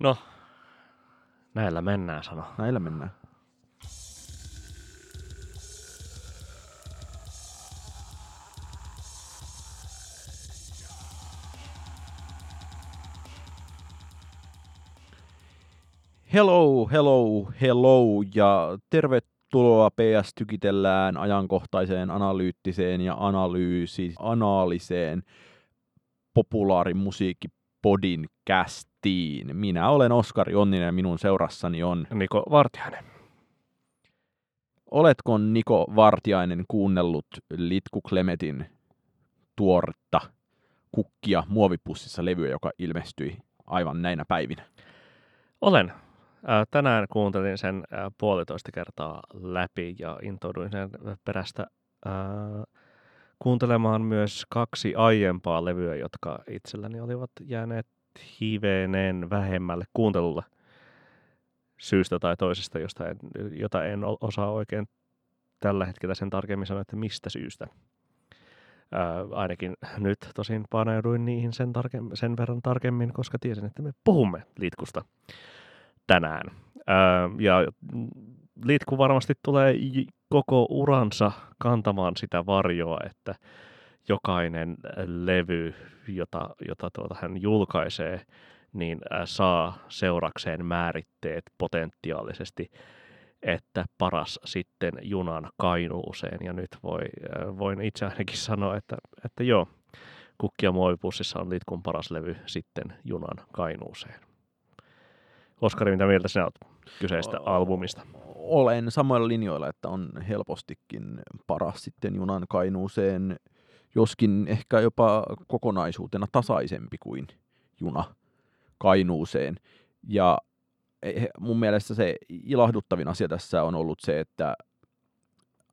No, näillä mennään, sano. Näillä mennään. Hello, hello, hello ja tervetuloa PS Tykitellään ajankohtaiseen analyyttiseen ja analyysi, analyseen populaarimusiikkipodin kästiin. Minä olen Oskari Onninen ja minun seurassani on... Niko Vartiainen. Oletko Niko Vartiainen kuunnellut Litku Klemetin tuoretta kukkia muovipussissa levyä, joka ilmestyi aivan näinä päivinä? Olen. Ää, Tänään kuuntelin sen ää, puolitoista kertaa läpi ja intouduin sen perästä ää, kuuntelemaan myös kaksi aiempaa levyä, jotka itselläni olivat jääneet hivenen vähemmälle kuuntelulle syystä tai toisesta, josta en, jota en osaa oikein tällä hetkellä sen tarkemmin sanoa, että mistä syystä. Ää, ainakin nyt tosin paneuduin niihin sen, tarkemmin, sen verran tarkemmin, koska tiesin, että me puhumme litkusta tänään. Ää, ja Litku varmasti tulee koko uransa kantamaan sitä varjoa, että jokainen levy, jota, jota tuota hän julkaisee, niin ää, saa seurakseen määritteet potentiaalisesti, että paras sitten junan kainuuseen. Ja nyt voi, ää, voin itse ainakin sanoa, että, että joo, kukkia muovipussissa on Litkun paras levy sitten junan kainuuseen. Oskari, mitä mieltä sinä olet kyseistä O- albumista? Olen samoilla linjoilla, että on helpostikin paras sitten junan kainuuseen, joskin ehkä jopa kokonaisuutena tasaisempi kuin juna kainuuseen. Ja eh, mun mielestä se ilahduttavin asia tässä on ollut se, että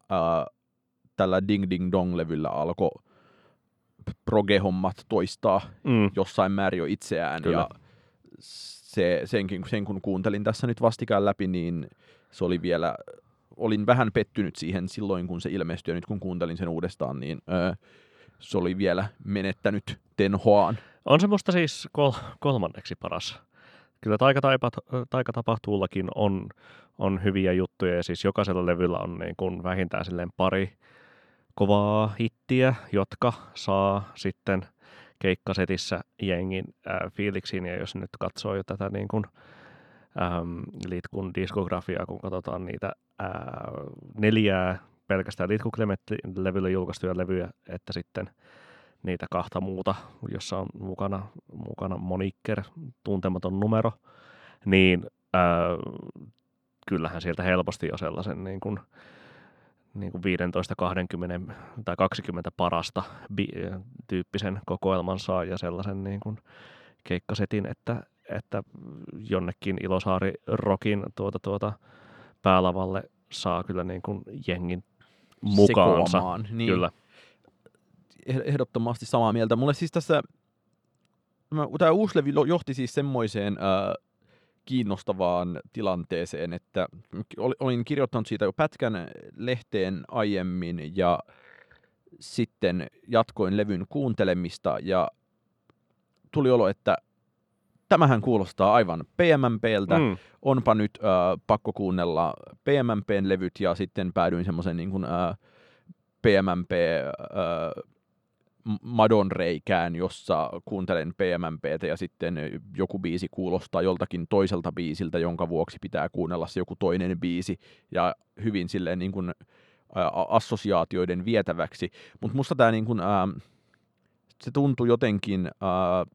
ää, tällä Ding Ding Dong-levyllä alkoi proge-hommat toistaa Mm. jossain määrin jo itseään. Kyllä. Ja se, senkin, sen kun kuuntelin tässä nyt vastikään läpi, niin se oli vielä, olin vähän pettynyt siihen silloin, kun se ilmestyi, ja nyt kun kuuntelin sen uudestaan, niin öö, se oli vielä menettänyt tenhoaan. On se musta siis kol- kolmanneksi paras. Kyllä taikataipat- taikatapahtuullakin on, on hyviä juttuja ja siis jokaisella levyllä on niin kuin vähintään silleen pari kovaa hittiä, jotka saa sitten keikkasetissä jengin äh, fiiliksiin ja jos nyt katsoo jo tätä niin kuin, ähm, Litkun diskografiaa, kun katsotaan niitä äh, neljää pelkästään Litku Clement-levyllä julkaistuja levyjä, että sitten niitä kahta muuta, jossa on mukana, mukana moniker, tuntematon numero, niin ää, kyllähän sieltä helposti jo sellaisen niin kuin, niin kuin 15, 20 tai 20 parasta bi- tyyppisen kokoelman saa ja sellaisen niin kuin keikkasetin, että, että jonnekin Ilosaari Rokin tuota, tuota päälavalle saa kyllä niin kuin jengin mukaansa. Sekoamaan, Niin. Kyllä. eh- ehdottomasti samaa mieltä. Mulle siis tässä, tämä uusi levy lo- johti siis semmoiseen äh, kiinnostavaan tilanteeseen, että ol- olin kirjoittanut siitä jo pätkän lehteen aiemmin ja sitten jatkoin levyn kuuntelemista ja tuli olo, että tämähän kuulostaa aivan PMMPltä, Mm, onpa nyt äh, pakko kuunnella PMMPn levyt ja sitten päädyin semmoisen niin kuin, äh, PMMP äh, madonreikään, jossa kuuntelen PMMPtä ja sitten joku biisi kuulostaa joltakin toiselta biisiltä, jonka vuoksi pitää kuunnella se joku toinen biisi ja hyvin silleen niin kuin, ää, assosiaatioiden vietäväksi. Mutta musta tämä niin kuin, ää, se tuntui jotenkin ää,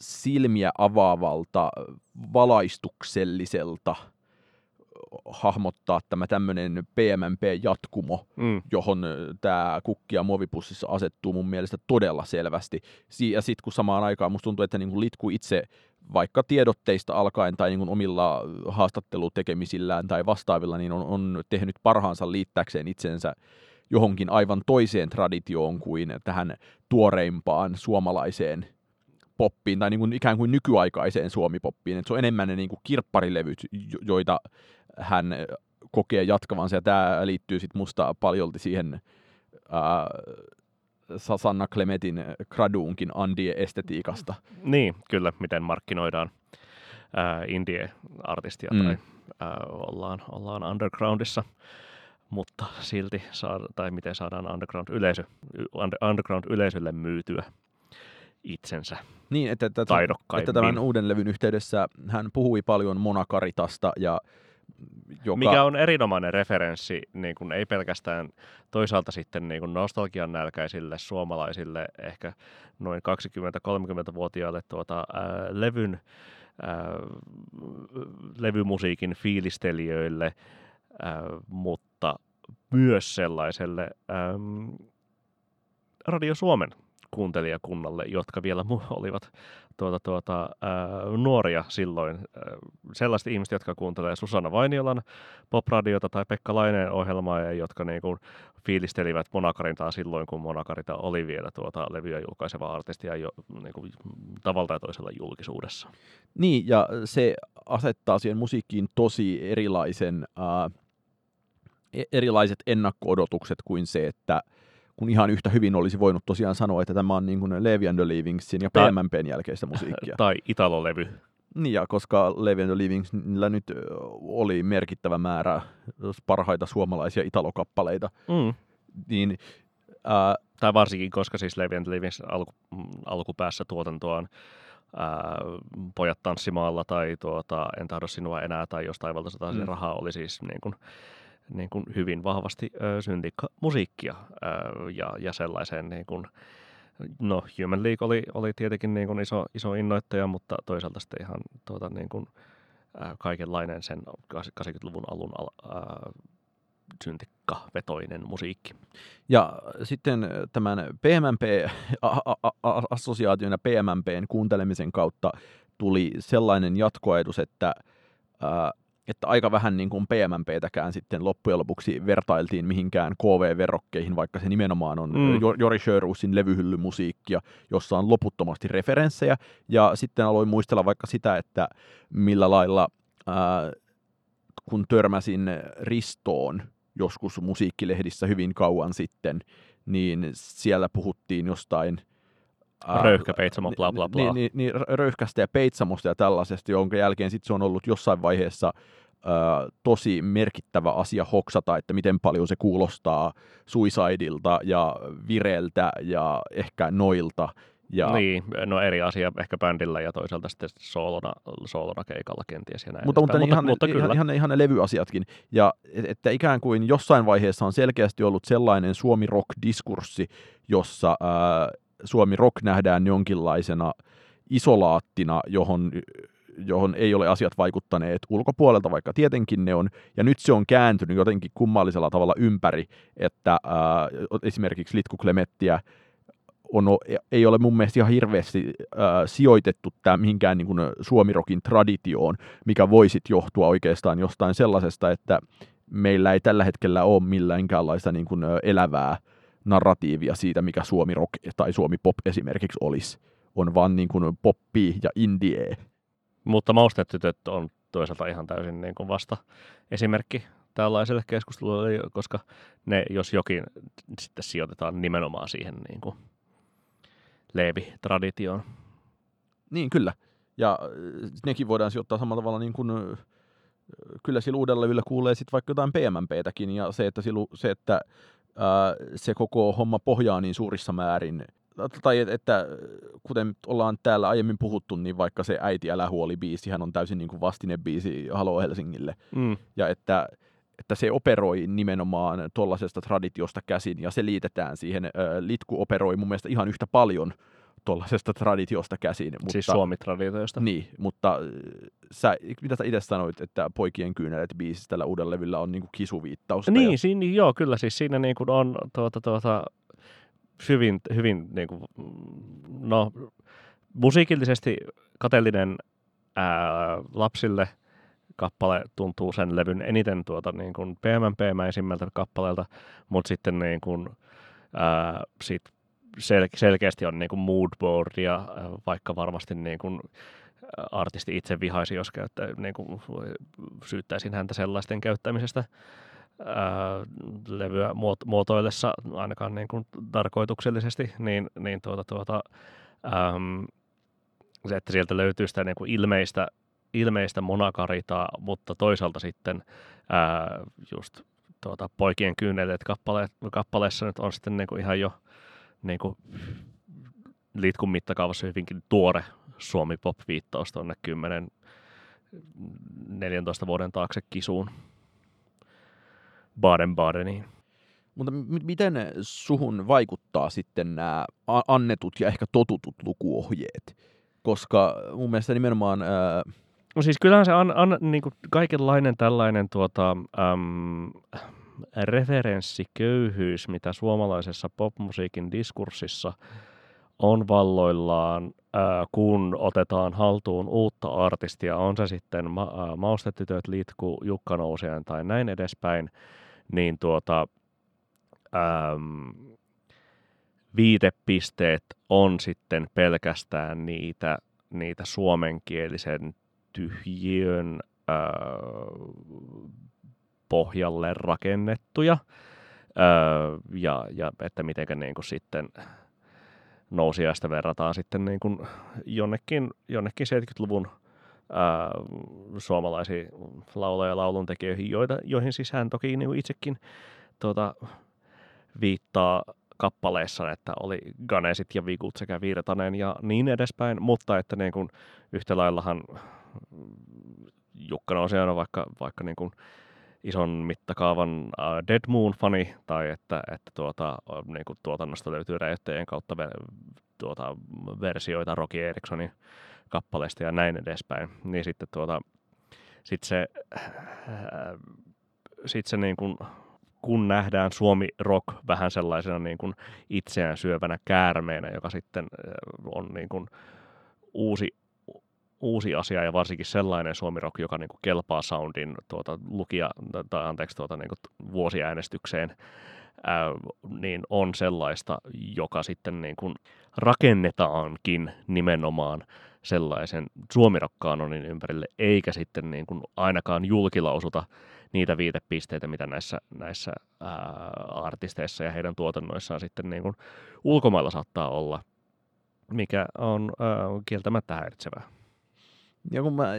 silmiä avaavalta, valaistukselliselta hahmottaa tämä tämmöinen PMMP-jatkumo, mm, johon tämä kukkia muovipussissa asettuu mun mielestä todella selvästi. Si- Ja sitten kun samaan aikaan musta tuntuu, että niinku Litku itse vaikka tiedotteista alkaen tai niinku omilla haastattelutekemisillään tai vastaavilla, niin on, on tehnyt parhaansa liittääkseen itsensä johonkin aivan toiseen traditioon kuin tähän tuoreimpaan suomalaiseen poppiin tai niin kuin ikään kuin nykyaikaiseen suomipoppiin. Et se on enemmän ne niin kuin kirpparilevyt, jo- joita hän kokee jatkavansa ja tämä liittyy sitten musta paljolti siihen ää, Sanna Klemetin graduunkin Andie-estetiikasta. Niin, kyllä, miten markkinoidaan ää, indie-artistia mm. tai ää, ollaan, ollaan undergroundissa, mutta silti, saa, tai miten saadaan underground-yleisö, underground-yleisölle myytyä itsensä niin, että, että, että tämän uuden levyn yhteydessä hän puhui paljon monakaritasta ja joka... Mikä on erinomainen referenssi, niin kuin ei pelkästään toisaalta sitten niin kuin nostalgian nälkäisille suomalaisille, ehkä noin 20-30-vuotiaille tuota, ää, levyn, ää, levymusiikin fiilistelijöille, ää, mutta myös sellaiselle ää, Radio Suomen kuuntelijakunnalle, jotka vielä olivat tuota, tuota, ää, nuoria silloin. Sellaiset ihmiset, jotka kuuntelee Susanna Vainiolan popradiota tai Pekka Laineen ohjelmaa ja jotka niin kuin, fiilistelivät Monakarintaa silloin, kun Monakarita oli vielä tuota levyä julkaiseva artisti ja jo niin kuin, tavalla tai toisella julkisuudessa. Niin, ja se asettaa siihen musiikkiin tosi erilaisen, ää, e-, erilaiset ennakko-odotukset kuin se, että – kun ihan yhtä hyvin olisi voinut tosiaan sanoa, että tämä on niin kuin Levi and the Leavingsin ja PMMPn jälkeistä musiikkia. Tai Italo-levy. Niin, ja koska Levi and the Leavingsillä nyt oli merkittävä määrä parhaita suomalaisia italokappaleita, mm. niin... Ää, tai varsinkin, koska siis Levi and the Leavings alku, alkupäässä tuotantoaan ää, Pojat tanssimaalla tai tuota, En tahdo sinua enää tai jostain valtaista mm. rahaa oli siis niin kuin, niin kuin hyvin vahvasti ö, syntikka musiikkia ö, ja, ja sellaiseen niin kuin, no Human League oli, oli tietenkin niin kuin iso, iso innoittaja, mutta toisaalta sitten ihan tuota, niin kuin, kaikenlainen sen 80-luvun alun al, ö, syntikka-vetoinen musiikki. Ja sitten tämän PMMP-assosiaation ja PMMPn kuuntelemisen kautta tuli sellainen jatkoajatus, että että aika vähän niin kuin PMMPtäkään sitten loppujen lopuksi vertailtiin mihinkään KV-verrokkeihin, vaikka se nimenomaan on mm. Jori Sjöruusin levyhyllymusiikkia, jossa on loputtomasti referenssejä. Ja sitten aloin muistella vaikka sitä, että millä lailla ää, kun törmäsin Ristoon joskus musiikkilehdissä hyvin kauan sitten, niin siellä puhuttiin jostain – Röyhkä, Peitsamo, bla bla bla. Niin, niin, niin röyhkästä ja Peitsamosta ja tällaisesta, jonka jälkeen sitten se on ollut jossain vaiheessa tosi merkittävä asia hoksata, että miten paljon se kuulostaa Suicidilta ja Vireltä ja ehkä Noilta. Ja... Niin, no eri asia ehkä bändillä ja toisaalta sitten soolona, soolona keikalla kenties ja näin. Mutta, mutta, mutta, ihan, mutta kyllä. Ihan, ihan ne levyasiatkin. Ja että ikään kuin jossain vaiheessa on selkeästi ollut sellainen suomi rock-diskurssi, jossa ää, Suomi Rock nähdään jonkinlaisena isolaattina, johon, johon ei ole asiat vaikuttaneet ulkopuolelta, vaikka tietenkin ne on. Ja nyt se on kääntynyt jotenkin kummallisella tavalla ympäri, että ää, esimerkiksi Litku Klemettiä on, ei ole mun mielestä ihan hirveästi ää, sijoitettu tämä mihinkään niin suomirokin traditioon, mikä voisi johtua oikeastaan jostain sellaisesta, että meillä ei tällä hetkellä ole milläänkäänlaista niin kuin elävää narratiivia siitä, mikä Suomi rock tai Suomi pop esimerkiksi olisi. On vaan niin kuin poppi ja indie. Mutta maustetytöt on toisaalta ihan täysin niin kuin vasta esimerkki tällaiselle keskustelulle, koska ne, jos jokin, sitten sijoitetaan nimenomaan siihen niin kuin Leevi-traditioon. Niin, kyllä. Ja äh, nekin voidaan sijoittaa samalla tavalla niin kuin, äh, kyllä sillä uudella kuulee sitten vaikka jotain PMMPtäkin, ja se, että, silu, se, että se koko homma pohjaa niin suurissa määrin, tai että kuten ollaan täällä aiemmin puhuttu, niin vaikka se Äiti älä huoli biisihän on täysin niin kuin biisi Halo Helsingille, mm. ja että, että se operoi nimenomaan tuollaisesta traditiosta käsin, ja se liitetään siihen, Litku operoi mun mielestä ihan yhtä paljon tuollaisesta traditiosta käsin. Mutta, siis Suomi-traditiosta. Niin, mutta äh, sä, mitä sä itse sanoit, että Poikien kyynelet biisissä tällä uudella levyllä on niinku kisuviittaus? Niin, ja... siinä, joo, kyllä siis siinä niinku on tuota, tuota, hyvin, hyvin niinku, no, musiikillisesti kateellinen ää, lapsille kappale tuntuu sen levyn eniten tuota, niin kuin PMMP-mäisimmältä kappaleelta, mutta sitten niin kuin, ää, sit sel- selkeästi on niin kuin moodboardia, äh, vaikka varmasti niin kuin äh, artisti itse vihaisi, jos käyttä, niin kuin syyttäisin häntä sellaisten käyttämisestä. ää, levyä muotoillessa ainakaan niin kuin tarkoituksellisesti, niin, niin tuota, tuota, äm, se, että sieltä löytyy sitä niin kuin ilmeistä, ilmeistä monakaritaa, mutta toisaalta sitten ää, just tuota, poikien kyyneleet kappale, kappaleessa nyt on sitten niin kuin ihan jo niin kuin liitkun mittakaavassa hyvinkin tuore Suomi Pop-viittaus tuonne 10 14 vuoden taakse kisuun Baden-Badeniin. Mutta miten suhun vaikuttaa sitten nämä annetut ja ehkä totutut lukuohjeet? Koska mun mielestä nimenomaan... Ää... No siis kyllähän se on, on niin kuin kaikenlainen tällainen tuota, äm, referenssiköyhyys, mitä suomalaisessa popmusiikin diskurssissa on valloillaan, kun otetaan haltuun uutta artistia, on se sitten ma- Maustetytöt, Litku, Jukka Nousiainen tai näin edespäin, niin tuota, äm, viitepisteet on sitten pelkästään niitä, niitä suomenkielisen tyhjiön ää, pohjalle rakennettuja, ää, ja, ja että miten niin kuin sitten nousiaista verrataan sitten niin kuin jonnekin, jonnekin 70-luvun ää, suomalaisiin lauloja ja lauluntekijöihin, joita, joihin hän toki niin kuin itsekin tuota, viittaa kappaleessa, että oli Ganesit ja Vigut sekä Virtanen ja niin edespäin, mutta että niin kuin yhtä laillahan Jukka on vaikka, vaikka niin kuin ison mittakaavan uh, Dead Moon-fani, tai että, että tuota, niin kuin tuotannosta löytyy räjäyttäjien kautta ver- tuota, versioita Rocky Ericksonin kappaleista ja näin edespäin, niin sitten tuota, sit se, äh, sit se niin kuin, kun nähdään Suomi rock vähän sellaisena niin kuin itseään syövänä käärmeenä, joka sitten äh, on niin kuin uusi uusi asia ja varsinkin sellainen suomirock, joka niin kuin kelpaa soundin tuota, lukija, tai anteeksi, tuota, niin kuin vuosiäänestykseen, ää, niin on sellaista, joka sitten niin kuin rakennetaankin nimenomaan sellaisen suomirokkanonin ympärille, eikä sitten niin kuin ainakaan julkilausuta niitä viitepisteitä, mitä näissä, näissä ää, artisteissa ja heidän tuotannoissaan sitten niin kuin ulkomailla saattaa olla, mikä on ää, kieltämättä häiritsevää. Ja kun mä,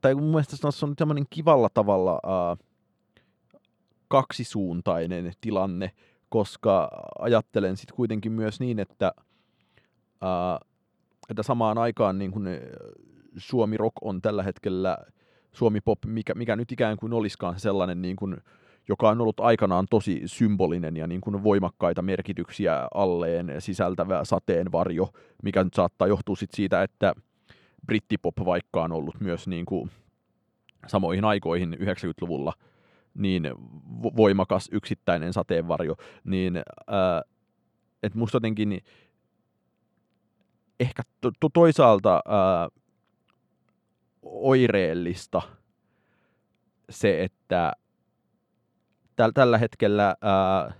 tai kun mun mielestä se on tämmöinen kivalla tavalla äh, kaksisuuntainen tilanne, koska ajattelen sitten kuitenkin myös niin, että, äh, että samaan aikaan niin kun Suomi Rock on tällä hetkellä Suomi Pop, mikä, mikä nyt ikään kuin olisikaan sellainen, niin kun, joka on ollut aikanaan tosi symbolinen ja niin kuin voimakkaita merkityksiä alleen sisältävä sateenvarjo, mikä nyt saattaa johtua sit siitä, että brittipop vaikka on ollut myös niin kuin samoihin aikoihin 90-luvulla niin voimakas yksittäinen sateenvarjo, niin ää, että musta jotenkin ehkä to, to, toisaalta ää, oireellista se, että täl, tällä hetkellä ää,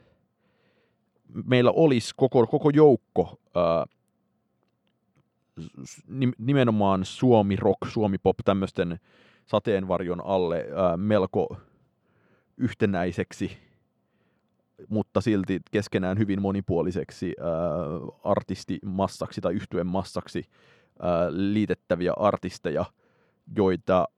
meillä olisi koko, koko joukko ää, nimenomaan Suomi rock, Suomi pop tämmöisten sateenvarjon alle ää, melko yhtenäiseksi, mutta silti keskenään hyvin monipuoliseksi ää, artistimassaksi tai yhtyen massaksi ää, liitettäviä artisteja, joita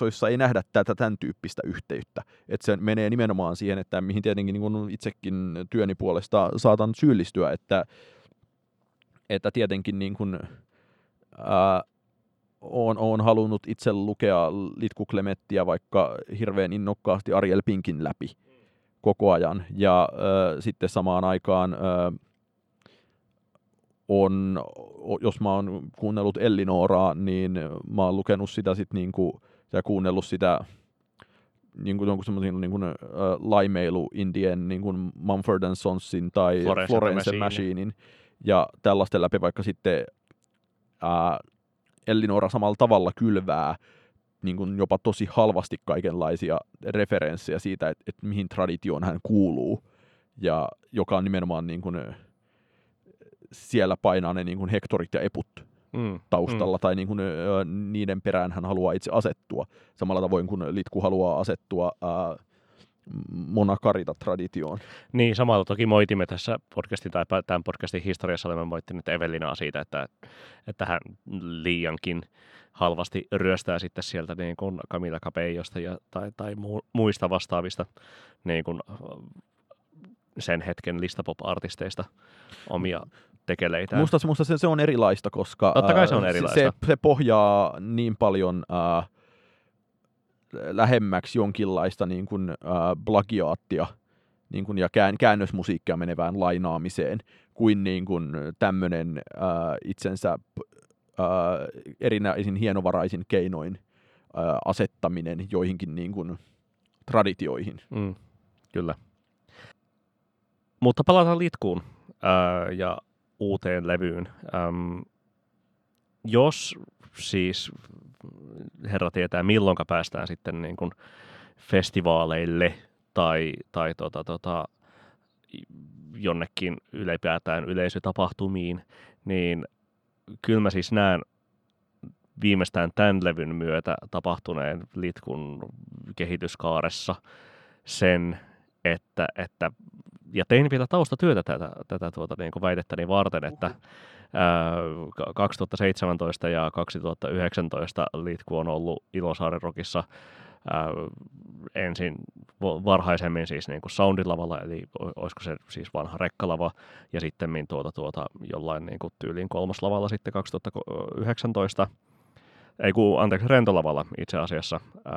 joissa ei nähdä tätä tämän tyyppistä yhteyttä. Että se menee nimenomaan siihen, että mihin tietenkin niin itsekin työni puolesta saatan syyllistyä, että että tietenkin niin kuin, ää, on, on halunnut itse lukea Litku Klemettiä vaikka hirveän innokkaasti Ariel Pinkin läpi koko ajan. Ja ää, sitten samaan aikaan ää, on, jos mä oon kuunnellut Ellinoraa, niin mä oon lukenut sitä sit niinku, ja kuunnellut sitä niin kuin jonkun semmoisen niin kuin, uh, laimeilu Indien niin kuin Mumford Sonsin tai Florence, Florence Machinein ja tällaisten läpi vaikka sitten ää, Ellinora samalla tavalla kylvää niin kuin jopa tosi halvasti kaikenlaisia referenssejä siitä, että, että mihin traditioon hän kuuluu, ja joka on nimenomaan niin kuin, siellä painaa ne niin kuin hektorit ja eput Mm. taustalla tai niin kuin, niiden perään hän haluaa itse asettua. Samalla tavoin kuin Litku haluaa asettua ää, Monakarita-traditioon. Niin, samalla toki moitimme tässä podcastin tai tämän podcastin historiassa olemme moittineet Evelinaa siitä, että, että hän liiankin halvasti ryöstää sitten sieltä niin kuin Camila Cabellosta ja, tai, tai mu, muista vastaavista niin kuin, äh, sen hetken listapop-artisteista omia tekeleitään. Musta, musta se, se on erilaista, koska Totta kai se on ää, erilaista. Se, se pohjaa niin paljon ää, lähemmäksi jonkinlaista niin kuin, ää, plagiaattia niin kuin, ja kään, käännösmusiikkia menevään lainaamiseen kuin, niin kuin tämmöinen ää, itsensä ää, erinäisin hienovaraisin keinoin ää, asettaminen joihinkin niin kuin, traditioihin. Mm, kyllä. Mutta palataan litkuun ää, ja uuteen levyyn. Äm, jos siis herra tietää milloinka päästään sitten niin kuin festivaaleille tai, tai tota, tota, jonnekin ylipäätään yleisötapahtumiin, niin kyllä mä siis näen viimeistään tämän levyn myötä tapahtuneen litkun kehityskaaressa sen, että, että ja tein vielä taustatyötä tätä, tätä tuota, niin kuin väitettäni varten, että ää, 2017 ja 2019 Litku on ollut Ilosaaren Rockissa ää, ensin varhaisemmin siis niin kuin soundilavalla, eli olisiko se siis vanha rekkalava, ja sitten tuota, tuota, jollain niin kuin tyyliin kolmoslavalla sitten 2019, ei kun, anteeksi, rentolavalla itse asiassa ää,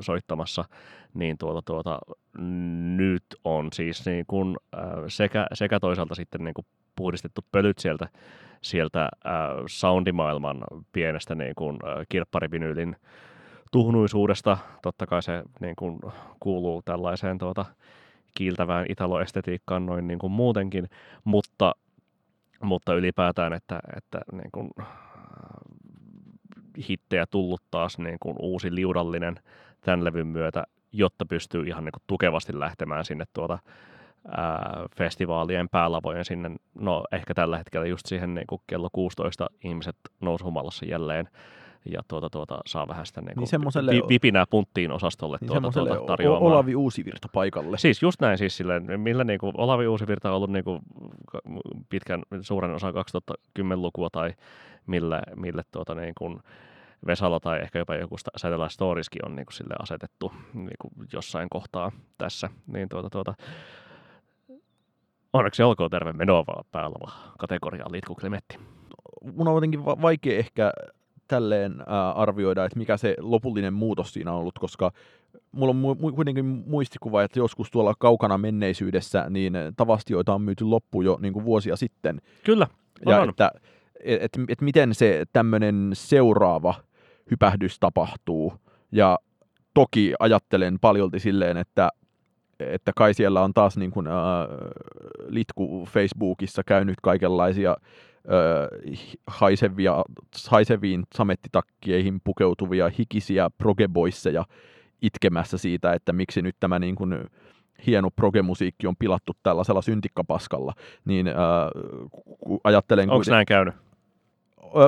soittamassa, niin tuota, tuota, nyt on siis niin kuin, ää, sekä, sekä toisaalta sitten niin kuin puhdistettu pölyt sieltä, sieltä ää, soundimaailman pienestä niin kuin, ää, kirpparivinyylin tuhnuisuudesta. Totta kai se niin kuin, kuuluu tällaiseen tuota, kiiltävään italoestetiikkaan noin niin kuin muutenkin, mutta, mutta ylipäätään, että, että niin kuin, hittejä tullut taas niin kuin uusi liudallinen tämän levyn myötä, jotta pystyy ihan niin kuin tukevasti lähtemään sinne tuota, ää, festivaalien päälavojen sinne, no ehkä tällä hetkellä just siihen niin kuin kello 16 ihmiset nousuhumalassa jälleen ja tuota, tuota, saa vähän sitä niin kuin semmoselle- vi, vipinää punttiin osastolle Niin tuota, tuota, tarjoamaan. Olavi Uusivirta paikalle. Siis just näin siis silleen, millä niin kuin Olavi Uusivirta on ollut niin kuin pitkän, suuren osan 2010-lukua tai millä, mille tuota niin kuin Vesala tai ehkä jopa joku Satellite Storieskin on niin kuin sille asetettu niin kuin jossain kohtaa tässä. Niin tuota, tuota, onneksi olkoon terve menoa päällä kategoriaan Litku Klemetti. mun on jotenkin va- vaikea ehkä tälleen ää, arvioida, että mikä se lopullinen muutos siinä on ollut, koska mulla on mu- kuitenkin muistikuva, että joskus tuolla kaukana menneisyydessä niin tavastioita on myyty loppu jo niin kuin vuosia sitten. Kyllä, on, Ja on. että et, et, miten se tämmöinen seuraava hypähdys tapahtuu. Ja toki ajattelen paljolti silleen, että että kai siellä on taas niin kuin, ää, litku Facebookissa käynyt kaikenlaisia ää, haisevia, haiseviin samettitakkeihin pukeutuvia hikisiä progeboisseja itkemässä siitä, että miksi nyt tämä niin kuin hieno progemusiikki on pilattu tällaisella syntikkapaskalla, niin ku- ajattelen... Onko näin käynyt?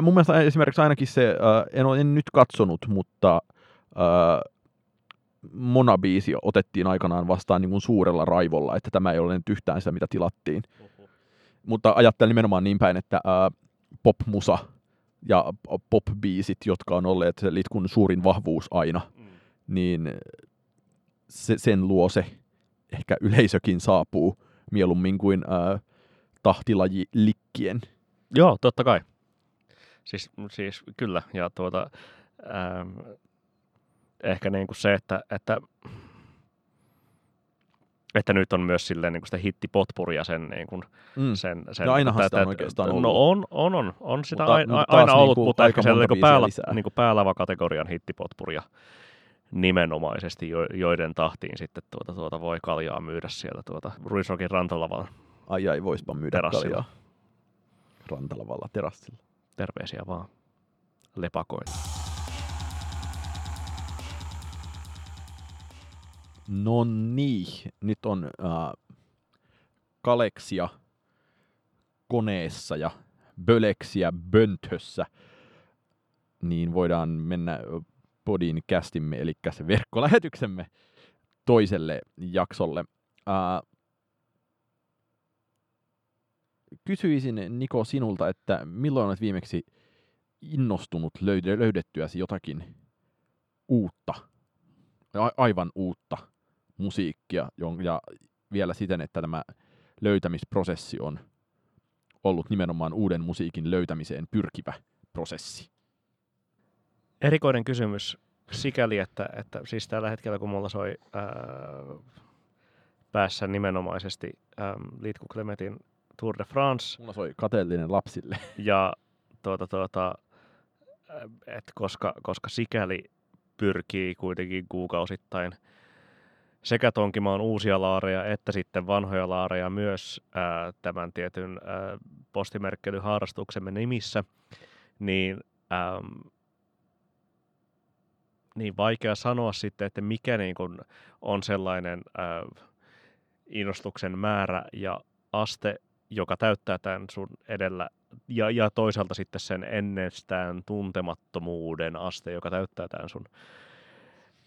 Mun mielestä esimerkiksi ainakin se, en ole en nyt katsonut, mutta ö, Mona-biisi otettiin aikanaan vastaan niin kuin suurella raivolla, että tämä ei ole nyt yhtään sitä, mitä tilattiin. Mutta ajattelen nimenomaan niin päin, että ö, popmusa ja popbiisit, jotka on olleet litkun suurin vahvuus aina, niin se, sen luo se ehkä yleisökin saapuu mieluummin kuin ö, tahtilaji likkien. Joo, totta kai. Siis, siis kyllä, ja tuota, ähm, ehkä niin kuin se, että, että, että nyt on myös silleen niin kuin sitä hittipotpuria sen, niin kuin, Mm. sen, sen No ainahan sitä on tätä- oikeastaan No ollut. on, on, on, on sitä Mutta- aina, mutta aina ollut, niinku mutta ehkä monta niin päällä, lisää. niin kuin päälava-kategorian hittipotpuria nimenomaisesti, jo, joiden tahtiin sitten tuota, tuota voi kaljaa myydä siellä tuota Ruisrokin rantalavalla. Ai ai, voispa myydä Terassilla. kaljaa. Rantalavalla terassilla. Terveisiä vaan lepakoille. No niin, nyt on äh, Kaleksia koneessa ja Böleksiä Böntössä, niin voidaan mennä podin kästimme, eli se verkkolähetyksemme toiselle jaksolle. Uh, kysyisin Niko sinulta, että milloin olet viimeksi innostunut löyd- löydettyäsi jotakin uutta, a- aivan uutta musiikkia, ja vielä siten, että tämä löytämisprosessi on ollut nimenomaan uuden musiikin löytämiseen pyrkivä prosessi? Erikoinen kysymys sikäli, että, että siis tällä hetkellä kun mulla soi ää, päässä nimenomaisesti ää, Liitku Clemetin Tour de France. Mulla soi kateellinen lapsille. Ja tuota, tuota, et koska, koska sikäli pyrkii kuitenkin kuukausittain sekä tonkimaan uusia laareja että sitten vanhoja laareja myös ää, tämän tietyn ää, postimerkkelyharrastuksemme nimissä, niin, äm, niin vaikea sanoa sitten, että mikä niin kun on sellainen ää, innostuksen määrä ja aste, joka täyttää tämän sun edellä, ja, ja toisaalta sitten sen ennestään tuntemattomuuden aste, joka täyttää tämän sun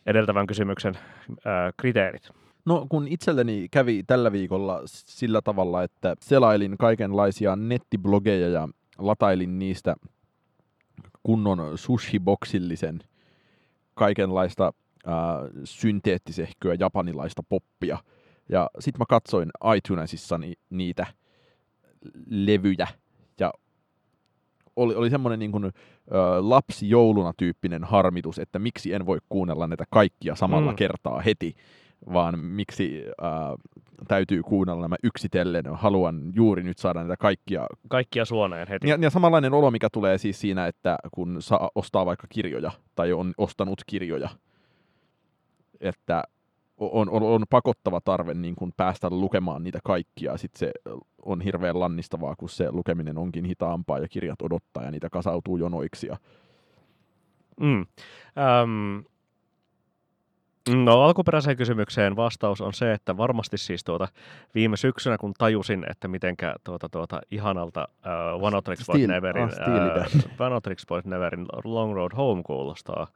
edeltävän kysymyksen ää, kriteerit. No kun itselleni kävi tällä viikolla sillä tavalla, että selailin kaikenlaisia nettiblogeja ja latailin niistä kunnon sushi-boksillisen kaikenlaista äh, synteettisehköä japanilaista poppia. Ja sitten mä katsoin iTunesissa ni- niitä levyjä ja oli, oli semmoinen niin kuin, ö, lapsi jouluna tyyppinen harmitus, että miksi en voi kuunnella näitä kaikkia samalla mm. kertaa heti, vaan miksi äh, täytyy kuunnella nämä yksitellen. Haluan juuri nyt saada näitä kaikkia. Kaikkia suoneen heti. Ja, ja samanlainen olo, mikä tulee siis siinä, että kun saa ostaa vaikka kirjoja tai on ostanut kirjoja, että on, on, on pakottava tarve niin kuin päästä lukemaan niitä kaikkia. Sitten se on hirveän lannistavaa, kun se lukeminen onkin hitaampaa ja kirjat odottaa ja niitä kasautuu jonoiksi. Ja... Mm. Um, No alkuperäiseen kysymykseen vastaus on se, että varmasti siis tuota, viime syksynä, kun tajusin, että mitenkä tuota, tuota, ihanalta uh, One Tricks Point Neverin, uh, One Tricks Point Neverin Long Road Home kuulostaa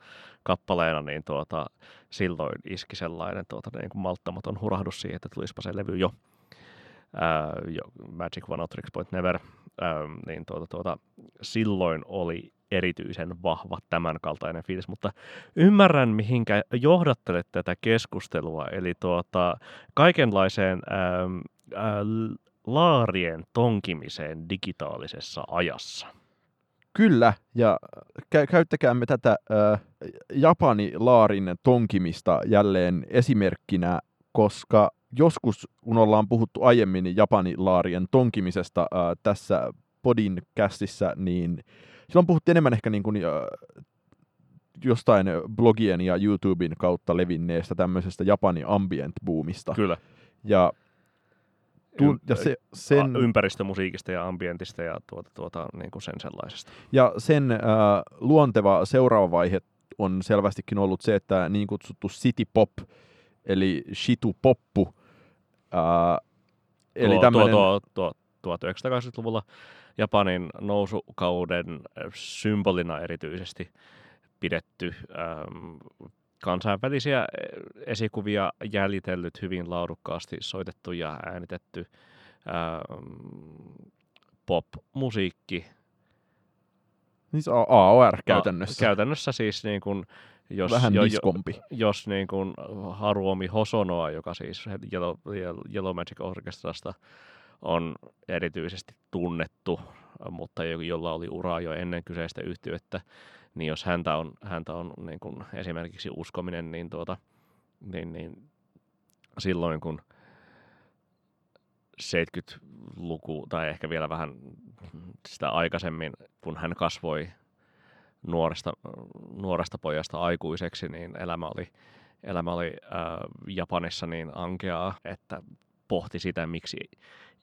kappaleena, niin tuota, silloin iski sellainen tuota, niin kuin malttamaton hurahdus siihen, että tulispa se levy jo. Uh, jo Magic One Tricks Point Never, uh, niin tuota, tuota, silloin oli erityisen vahva tämän kaltainen fiilis, mutta ymmärrän, mihinkä johdattelet tätä keskustelua, eli tuota, kaikenlaiseen ää, ää, laarien tonkimiseen digitaalisessa ajassa. Kyllä, ja kä- käyttäkäämme tätä äh, Japani-laarin tonkimista jälleen esimerkkinä, koska joskus, kun ollaan puhuttu aiemmin Japani-laarien tonkimisesta äh, tässä podin kästissä, niin silloin puhuttiin enemmän ehkä niin kuin, jostain blogien ja YouTuben kautta levinneestä tämmöisestä Japani ambient boomista. Kyllä. Ja, tu- ja se, sen... Ympäristömusiikista ja ambientista ja tuota, tuota, niin kuin sen sellaisesta. Ja sen äh, luonteva seuraava vaihe on selvästikin ollut se, että niin kutsuttu city pop, eli shitu poppu, äh, eli tuo, tämmönen... tuo, tuo, tuo, 1980-luvulla Japanin nousukauden äh, symbolina erityisesti pidetty ähm, kansainvälisiä äh, esikuvia jäljitellyt, hyvin laadukkaasti soitettu ja äänitetty ähm, pop-musiikki. Siis AOR käytännössä. Käytännössä siis niin kuin, jos, Vähän jo, Jo, jos niin kuin Haruomi Hosonoa, joka siis Yellow, Yellow Magic Orchestrasta on erityisesti tunnettu, mutta jolla oli uraa jo ennen kyseistä yhtiötä, niin jos häntä on, häntä on niin kuin esimerkiksi uskominen, niin, tuota, niin, niin silloin kun 70-luku tai ehkä vielä vähän sitä aikaisemmin, kun hän kasvoi nuoresta, nuoresta pojasta aikuiseksi, niin elämä oli, elämä oli äh, Japanissa niin ankeaa, että pohti sitä, miksi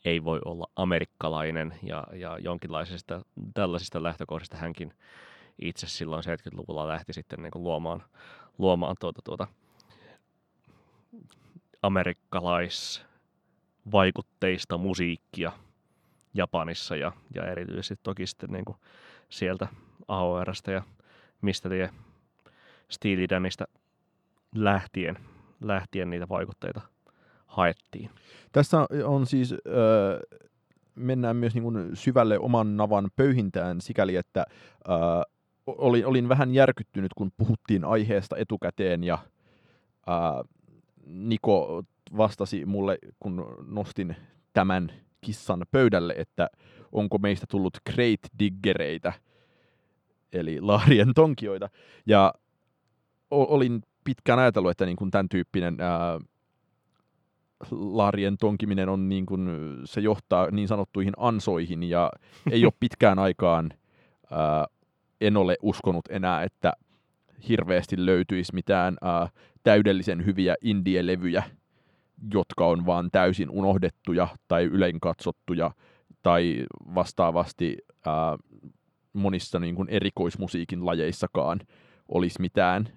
ei voi olla amerikkalainen ja, ja jonkinlaisista tällaisista lähtökohdista hänkin itse silloin 70-luvulla lähti sitten niin kuin luomaan, luomaan tuota, tuota amerikkalaisvaikutteista musiikkia. Japanissa ja, ja erityisesti toki sitten niin kuin sieltä AORstä ja mistä tie Steely lähtien, lähtien niitä vaikutteita haettiin. Tässä on siis, öö, mennään myös niin kuin syvälle oman navan pöyhintään sikäli, että öö, olin, olin vähän järkyttynyt, kun puhuttiin aiheesta etukäteen ja öö, Niko vastasi mulle, kun nostin tämän kissan pöydälle, että onko meistä tullut great diggereitä, eli laarien tonkioita. Ja olin pitkään ajatellut, että niin kuin tämän tyyppinen ää, laarien tonkiminen on niin kuin, se johtaa niin sanottuihin ansoihin ja ei ole pitkään aikaan, ää, en ole uskonut enää, että hirveästi löytyisi mitään ää, täydellisen hyviä indie-levyjä, jotka on vaan täysin unohdettuja tai ylein katsottuja tai vastaavasti ää, monissa niin kuin erikoismusiikin lajeissakaan olisi mitään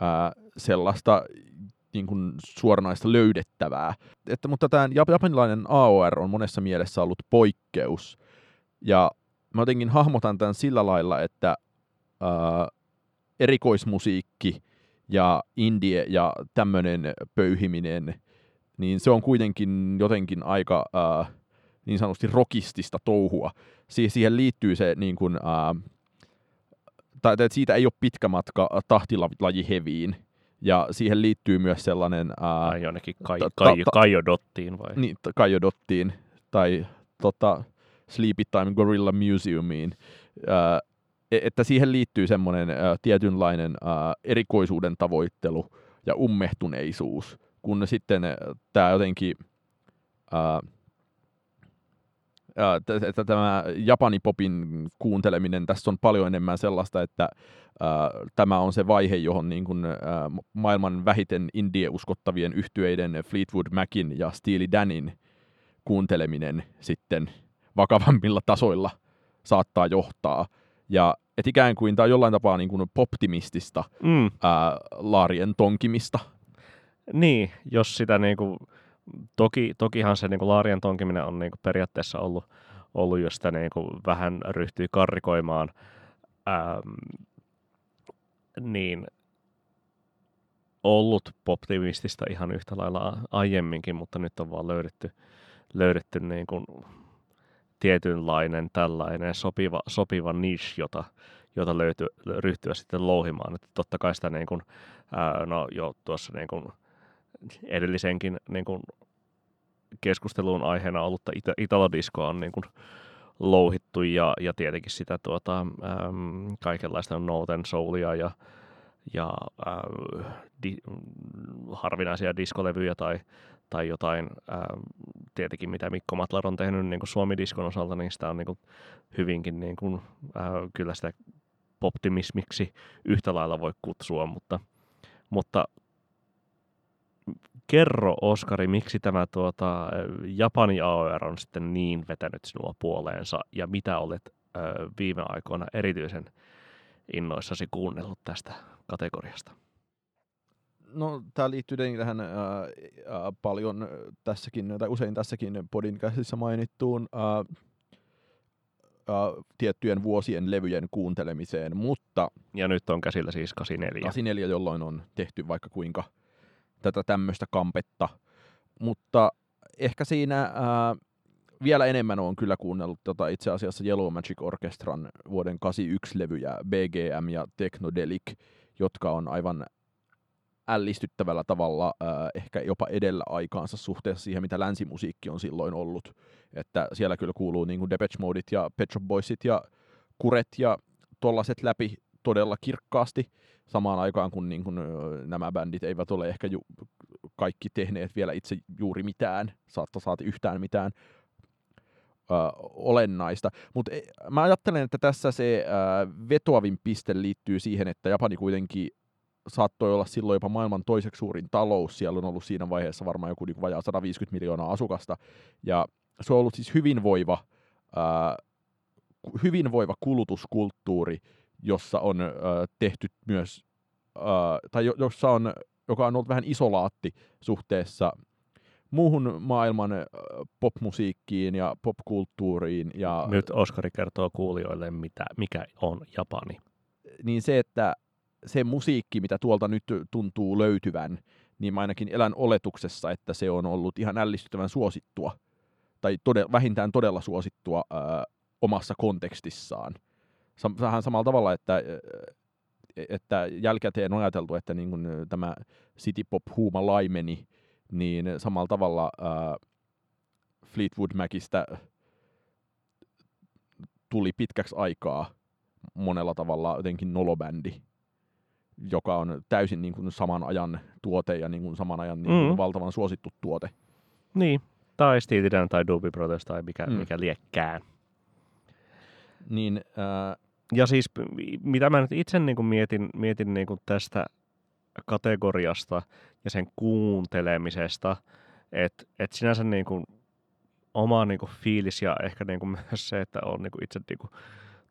ää, sellaista niin kuin suoranaista löydettävää. Että, mutta tämä japanilainen AOR on monessa mielessä ollut poikkeus. Ja mä jotenkin hahmotan tämän sillä lailla, että ää, erikoismusiikki ja indie ja tämmöinen pöyhiminen, niin se on kuitenkin jotenkin aika ää, niin sanotusti rokistista touhua. Si- siihen liittyy se niin kuin, ää, tai että siitä ei ole pitkä matka tahtilaji heviin. Ja siihen liittyy myös sellainen... Ää, tai jonnekin kai, ta, kai, ta, Kaiodottiin vai? Niin, Kaiodottiin tai tota, Sleepy Time Gorilla Museumiin. Ää, e, että siihen liittyy semmoinen ää, tietynlainen ää, erikoisuuden tavoittelu ja ummehtuneisuus, kun sitten tämä jotenkin... Ää, että tämä japanipopin kuunteleminen, tässä on paljon enemmän sellaista, että tämä on se vaihe, johon niin kuin, maailman vähiten indie-uskottavien yhtyeiden Fleetwood Macin ja Steely Danin kuunteleminen sitten vakavammilla tasoilla saattaa johtaa. Ja et ikään kuin tämä on jollain tapaa niin kuin poptimistista mm. ää, laarien tonkimista. Niin, jos sitä niin kuin toki, tokihan se niin kuin laarien tonkiminen on niin kuin periaatteessa ollut, ollut jos sitä niin kuin vähän ryhtyy karrikoimaan, ähm, niin ollut poptimistista ihan yhtä lailla aiemminkin, mutta nyt on vaan löydetty, löydetty niin kuin tietynlainen tällainen sopiva, sopiva niche, jota, jota löytyy, ryhtyä sitten louhimaan. Että totta kai sitä niin kuin, ää, no jo tuossa niin kuin edellisenkin niin kuin keskustelun aiheena ollutta Ita- Italodiskoa on niin kuin louhittu ja, ja tietenkin sitä tuota, äm, kaikenlaista Noten Soulia ja, ja äh, di, harvinaisia diskolevyjä tai, tai jotain, äh, tietenkin mitä Mikko Matlar on tehnyt niin kuin Suomi-diskon osalta, niin sitä on niin kuin hyvinkin niin kuin, äh, kyllä sitä optimismiksi yhtä lailla voi kutsua, mutta, mutta kerro Oskari, miksi tämä tuota, Japani AOR on sitten niin vetänyt sinua puoleensa ja mitä olet ö, viime aikoina erityisen innoissasi kuunnellut tästä kategoriasta? No, tämä liittyy tähän ää, ää, paljon tässäkin, tai usein tässäkin podin käsissä mainittuun ää, ää, tiettyjen vuosien levyjen kuuntelemiseen, mutta... Ja nyt on käsillä siis 84. 84, jolloin on tehty vaikka kuinka tätä tämmöistä kampetta. Mutta ehkä siinä ää, vielä enemmän on kyllä kuunnellut tota itse asiassa Yellow Magic Orchestran vuoden 81 levyjä BGM ja Technodelic, jotka on aivan ällistyttävällä tavalla äh, ehkä jopa edellä aikaansa suhteessa siihen, mitä länsimusiikki on silloin ollut. Että siellä kyllä kuuluu niin kuin Depeche Modeit ja Pet Shop Boysit ja Kuret ja tollaset läpi todella kirkkaasti samaan aikaan, kun niin kun, nämä bändit eivät ole ehkä ju- kaikki tehneet vielä itse juuri mitään, saatta saati yhtään mitään ö, olennaista. Mutta e, mä ajattelen, että tässä se ö, vetoavin piste liittyy siihen, että Japani kuitenkin saattoi olla silloin jopa maailman toiseksi suurin talous. Siellä on ollut siinä vaiheessa varmaan joku niin vajaa 150 miljoonaa asukasta. Ja se on ollut siis hyvinvoiva, ö, hyvinvoiva kulutuskulttuuri, jossa on äh, tehty myös, äh, tai jo, jossa on, joka on ollut vähän isolaatti suhteessa muuhun maailman popmusiikkiin ja popkulttuuriin. Ja, Nyt Oskari kertoo kuulijoille, mitä, mikä on Japani. Niin se, että se musiikki, mitä tuolta nyt tuntuu löytyvän, niin mä ainakin elän oletuksessa, että se on ollut ihan ällistyttävän suosittua, tai todella, vähintään todella suosittua ää, omassa kontekstissaan. Sam- vähän samalla tavalla, että, että jälkikäteen on ajateltu, että niin kun tämä City Pop huuma laimeni, niin samalla tavalla ää, Fleetwood Macistä tuli pitkäksi aikaa monella tavalla jotenkin nolobändi, joka on täysin niin kuin saman ajan tuote ja niin kuin saman ajan niin kuin Mm. valtavan suosittu tuote. Niin, tai Steely Dan tai Doobie Brothers tai mikä, Mm. mikä liekkään. Niin ää, Ja siis mitä mä nyt itse niin kuin mietin, mietin niin kuin tästä kategoriasta ja sen kuuntelemisesta, että et sinänsä niin kuin oma niin kuin fiilis ja ehkä niin kuin myös se, että on niin kuin itse niin kuin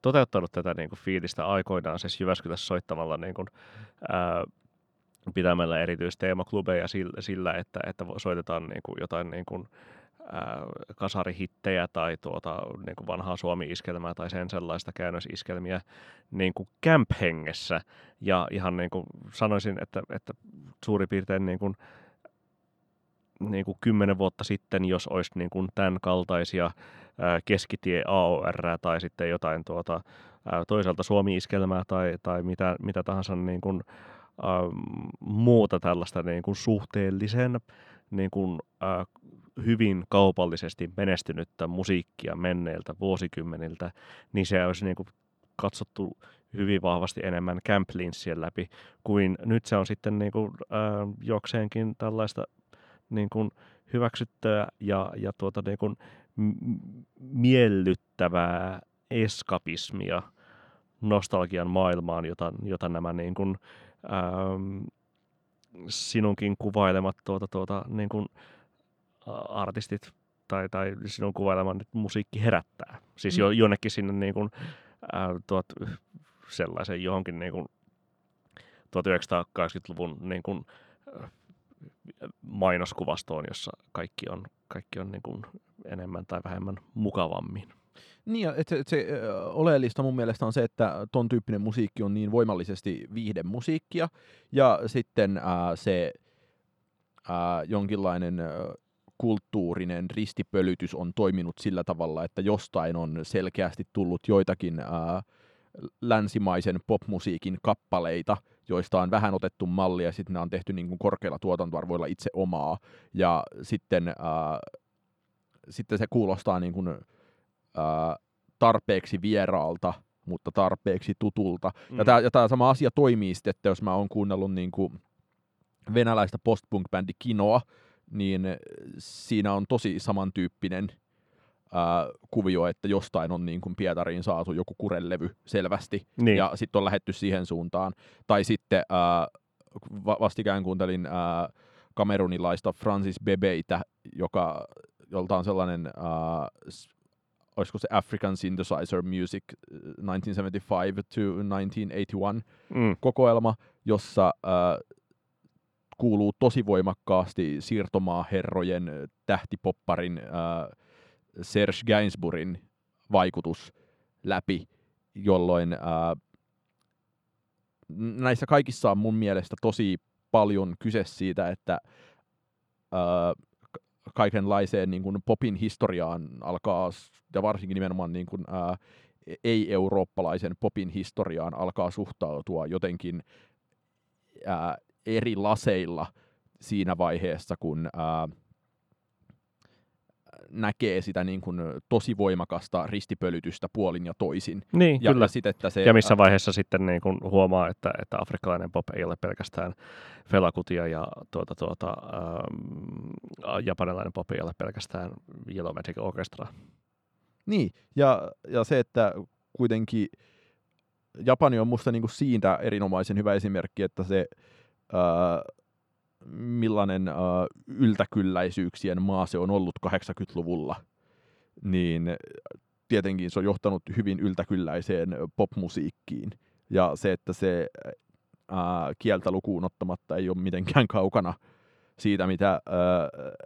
toteuttanut tätä niin kuin fiilistä aikoinaan siis Jyväskylässä soittamalla niin kuin, ää, pitämällä erityisteemaklubeja sillä, sillä että, että soitetaan niin kuin jotain niin kuin, kasarihittejä tai tuota, niin kuin vanhaa Suomi-iskelmää tai sen sellaista käännösiskelmiä niin kuin camp-hengessä. Ja ihan niin kuin sanoisin, että, että suurin piirtein niin kuin, niin kuin kymmenen vuotta sitten, jos olisi niin kuin tämän kaltaisia keskitie AOR tai sitten jotain tuota, toisaalta Suomi-iskelmää tai, tai mitä, mitä tahansa niin kuin, muuta tällaista niin kuin suhteellisen niin kuin, hyvin kaupallisesti menestynyttä musiikkia menneiltä vuosikymmeniltä, niin se olisi niin kuin katsottu hyvin vahvasti enemmän Camp läpi, kuin nyt se on sitten niin kuin, ää, jokseenkin tällaista niin kuin hyväksyttyä ja, ja tuota niin kuin miellyttävää eskapismia nostalgian maailmaan, jota, jota nämä niin kuin, ähm, sinunkin kuvailemat tuota, tuota, niin kuin, ä, artistit tai, tai sinun kuvaileman musiikki herättää. Siis jo, Mm. jonnekin sinne niin kuin, ää, tuot, sellaisen johonkin niin kuin 1980-luvun niin kuin, ä, mainoskuvastoon, jossa kaikki on, kaikki on niin kuin enemmän tai vähemmän mukavammin. Niin, ja et se, et se oleellista mun mielestä on se, että ton tyyppinen musiikki on niin voimallisesti viihdemusiikkia, ja sitten ää, se ää, jonkinlainen kulttuurinen ristipölytys on toiminut sillä tavalla, että jostain on selkeästi tullut joitakin ää, länsimaisen popmusiikin kappaleita, joista on vähän otettu mallia, ja sitten ne on tehty niin kuin korkeilla tuotantoarvoilla itse omaa, ja sitten, ää, sitten se kuulostaa niin kuin, ää, tarpeeksi vieraalta, mutta tarpeeksi tutulta. Mm. Ja tämä ja tää sama asia toimii sitten, että jos mä oon kuunnellut niin kuin venäläistä postpunk-bändi Kinoa, niin siinä on tosi samantyyppinen ää, kuvio, että jostain on niin kuin Pietariin saatu joku kurelevy selvästi, Niin. ja sitten on lähetty siihen suuntaan. Tai sitten ää, va- vastikään kuuntelin ää, kamerunilaista Francis Bebeitä, joka, jolta on sellainen, ää, olisiko se African Synthesizer Music äh, 1975 to 1981 Mm. kokoelma, jossa ää, kuuluu tosi voimakkaasti siirtomaaherrojen tähtipopparin ää, Serge Gainsbourin vaikutus läpi, jolloin ää, näissä kaikissa on mun mielestä tosi paljon kyse siitä, että k- kaikenlaiseen niin kuin popin historiaan alkaa, ja varsinkin nimenomaan niin kuin, ää, ei-eurooppalaisen popin historiaan alkaa suhtautua jotenkin ää, eri laseilla siinä vaiheessa, kun ää, näkee sitä niin kuin tosi voimakasta ristipölytystä puolin ja toisin. Niin, Ja, kyllä. ja, sit, että se, Ja missä vaiheessa sitten niin kun huomaa, että, että afrikkalainen pop ei ole pelkästään felakutia ja tuota, tuota, ähm, japanilainen pop ei ole pelkästään Yellow Magic Orchestra. Niin, ja, ja se, että kuitenkin Japani on musta niinku siitä erinomaisen hyvä esimerkki, että se ää, millainen ää, yltäkylläisyyksien maa se on ollut 80-luvulla, niin tietenkin se on johtanut hyvin yltäkylläiseen popmusiikkiin. Ja se, että se ää, kieltä lukuun ottamatta ei ole mitenkään kaukana siitä, mitä ää,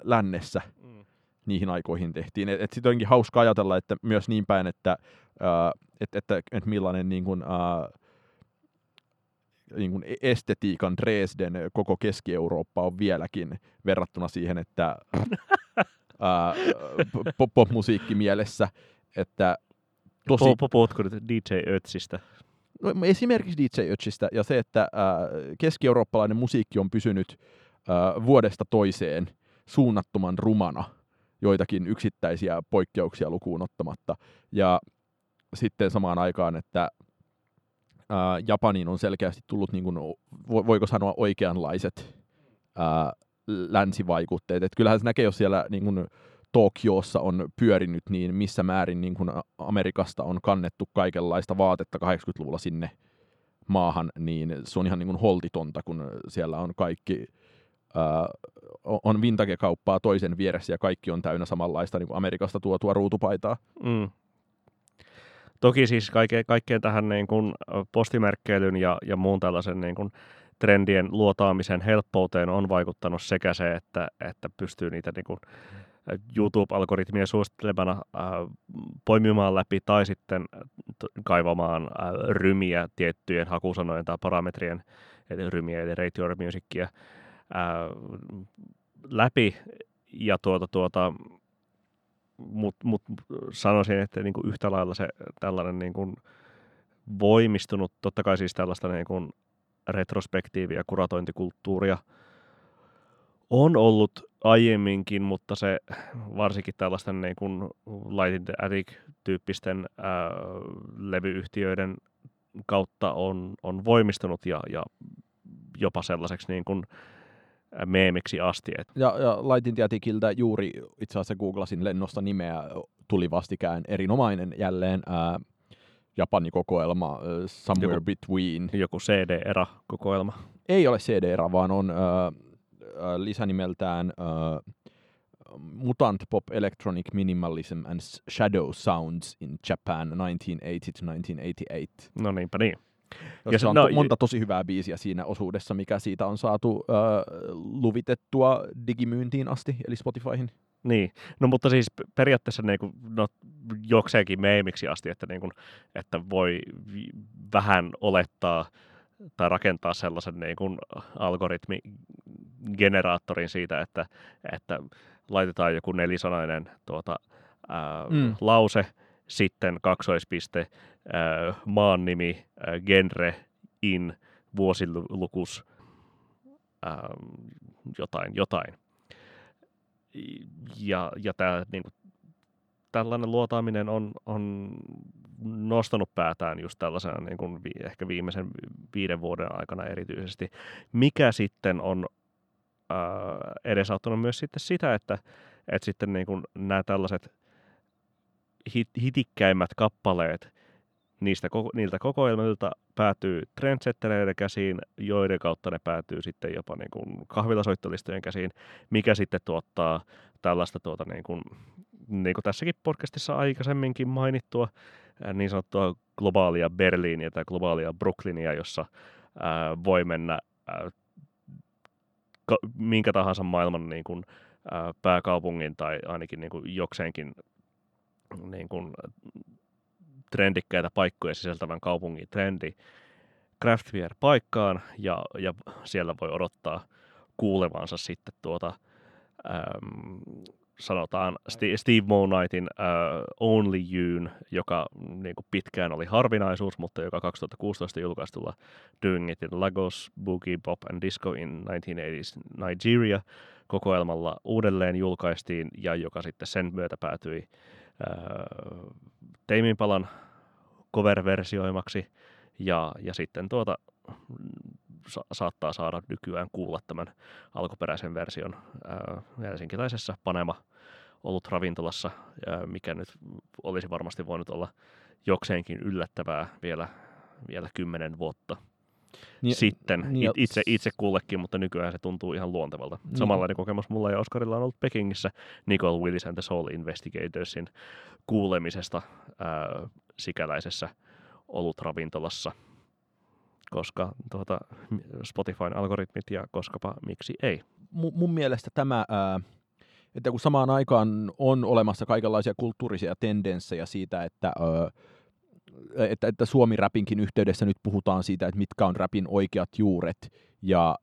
lännessä Mm. niihin aikoihin tehtiin. Et, et sitten onkin hauska ajatella, että myös niin päin, että, ää, et, että, että millainen niin kuin, ää, niin kuin estetiikan Dresden koko Keski-Eurooppa on vieläkin verrattuna siihen, että ää, pop- pop-musiikki mielessä, että tosi. Puhutko nyt DJ Ötsistä? no, esimerkiksi DJ Ötchistä ja se, että ää, keski-eurooppalainen musiikki on pysynyt ää, vuodesta toiseen suunnattoman rumana joitakin yksittäisiä poikkeuksia lukuun ottamatta. Ja sitten samaan aikaan, että ää, Japaniin on selkeästi tullut, niin kuin, vo- voiko sanoa, oikeanlaiset ää, länsivaikutteet. Et kyllähän se näkee, jos siellä niin kuin, Tokiossa on pyörinyt, niin missä määrin niin kuin Amerikasta on kannettu kaikenlaista vaatetta 80-luvulla sinne maahan, niin se on ihan niin kuin holtitonta, kun siellä on kaikki ää, on vintage-kauppaa toisen vieressä ja kaikki on täynnä samanlaista niin kuin Amerikasta tuotua ruutupaitaa. Mm. Toki siis kaikkeen, kaikkeen tähän niin kuin postimerkkeilyn ja, ja muun tällaisen niin kuin trendien luotaamisen helppouteen on vaikuttanut sekä se, että, että pystyy niitä niin kuin YouTube-algoritmien suosittelemana äh, poimimaan läpi tai sitten kaivamaan äh, rymiä tiettyjen hakusanojen tai parametrien, eli rymiä eli rate your äh, läpi. Ja tuota, tuota, mutta mut sanoisin, että niinku yhtä lailla se tällainen niinku voimistunut, totta kai siis tällaista niinku retrospektiivi- ja kuratointikulttuuria on ollut aiemminkin, mutta se varsinkin tällaisten niin kuin Light in the Attic-tyyppisten ää, levyyhtiöiden kautta on, on voimistunut ja, ja jopa sellaiseksi niin kuin meemiksi asti. Et, Ja, ja Lightin Tietikiltä juuri itse asiassa googlasin lennosta nimeä, tuli vastikään erinomainen jälleen ää, Japani-kokoelma ää, Somewhere Joku- Between. joku CD-era-kokoelma. Ei ole CD-era, vaan on ää, lisänimeltään ää, Mutant Pop Electronic Minimalism and Shadow Sounds in Japan 1980-1988. No niinpä niin. Jossa se- on no, monta tosi hyvää biisiä siinä osuudessa, mikä siitä on saatu ää, luvitettua digimyyntiin asti, eli Spotifyhin. Niin, no mutta siis periaatteessa niin kuin, no, jokseenkin meemiksi asti, että, niin kuin, että voi vähän olettaa tai rakentaa sellaisen niin kuin algoritmigeneraattorin siitä, että, että laitetaan joku nelisanainen tuota, ää, mm. lause, sitten kaksoispiste, ää, maan nimi, ää, genre, in, vuosilukus, ää, jotain, jotain. Ja, ja tää, niin kuin, tällainen luotaaminen on, on nostanut päätään just tällaisena niin vi, ehkä viimeisen viiden vuoden aikana erityisesti, mikä sitten on ää, edesauttanut myös sitten sitä, että, että sitten niin nämä tällaiset hit, hitikkäimmät kappaleet niistä, niiltä kokoelmilta päätyy trendsettereiden käsiin, joiden kautta ne päätyy sitten jopa niin kuin kahvilasoittolistojen käsiin, mikä sitten tuottaa tällaista tuota niin kuin, niin kuin tässäkin podcastissa aikaisemminkin mainittua niin sanottua globaalia Berliiniä tai globaalia Brooklynia, jossa ää, voi mennä ää, ka- minkä tahansa maailman niin kuin, ää, pääkaupungin tai ainakin niin kuin jokseenkin niin kuin, trendikkäitä paikkoja sisältävän kaupungin trendi Craftwear paikkaan ja, ja siellä voi odottaa kuulevansa sitten tuota äm, sanotaan Steve Monightin äh, Only Youn, joka niin kuin pitkään oli harvinaisuus, mutta joka 2016 julkaistulla Doing It in Lagos, Boogie Pop and Disco in 1980s Nigeria kokoelmalla uudelleen julkaistiin ja joka sitten sen myötä päätyi äh, Tame Impalan cover-versioimaksi. Ja, ja sitten tuota sa- saattaa saada nykyään kuulla tämän alkuperäisen version ää, helsinkiläisessä Panema ollut ravintolassa, ää, mikä nyt olisi varmasti voinut olla jokseenkin yllättävää vielä, vielä kymmenen vuotta Niin, sitten niin ja- it, itse, itse kullekin, mutta nykyään se tuntuu ihan luontevalta. Niin. Samanlainen kokemus mulla ja Oskarilla on ollut Pekingissä Nicole Willis and the Soul Investigatorsin kuulemisesta ää, sikäläisessä olutravintolassa, koska tuota, Spotifyn algoritmit ja koskapa miksi ei. mun mielestä tämä, ää, että kun samaan aikaan on olemassa kaikenlaisia kulttuurisia tendenssejä siitä, että, ää, että, että Suomi-räpinkin yhteydessä nyt puhutaan siitä, että mitkä on räpin oikeat juuret, ja,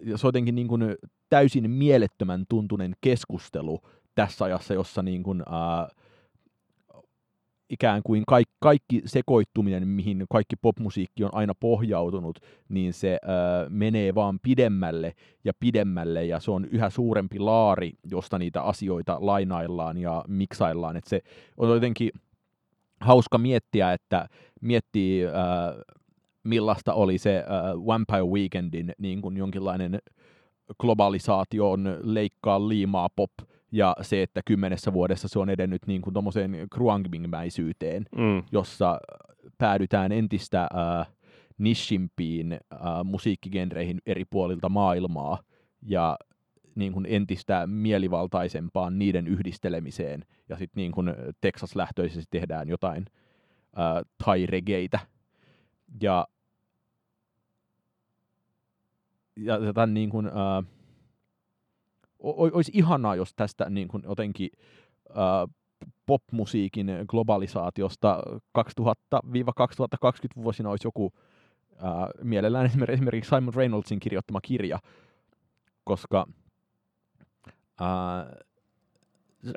ja se on jotenkin niin kuin täysin mielettömän tuntunen keskustelu tässä ajassa, jossa niin kuin, ää, ikään kuin kaikki, kaikki sekoittuminen, mihin kaikki popmusiikki on aina pohjautunut, niin se ää, menee vaan pidemmälle ja pidemmälle, ja se on yhä suurempi laari, josta niitä asioita lainaillaan ja miksaillaan. Et se on jotenkin hauska miettiä, että miettii, ää, millaista oli se ää, Vampire Weekendin niin kuin jonkinlainen globalisaation leikkaa liimaa pop, ja se, että kymmenessä vuodessa se on edennyt niin kuin tuommoiseen Kruangming-mäisyyteen, mm. jossa päädytään entistä äh, nishimpiin äh, musiikkigenreihin eri puolilta maailmaa, ja niin kuin entistä mielivaltaisempaan niiden yhdistelemiseen, ja sitten niin kuin Texas-lähtöisesti tehdään jotain äh, thai-regeitä. Ja, ja tämän niin kuin, äh, olisi ihanaa, jos tästä niin kuin jotenkin äh, popmusiikin globalisaatiosta 2000-2020 vuosina olisi joku äh, mielellään esimerkiksi Simon Reynoldsin kirjoittama kirja, koska äh,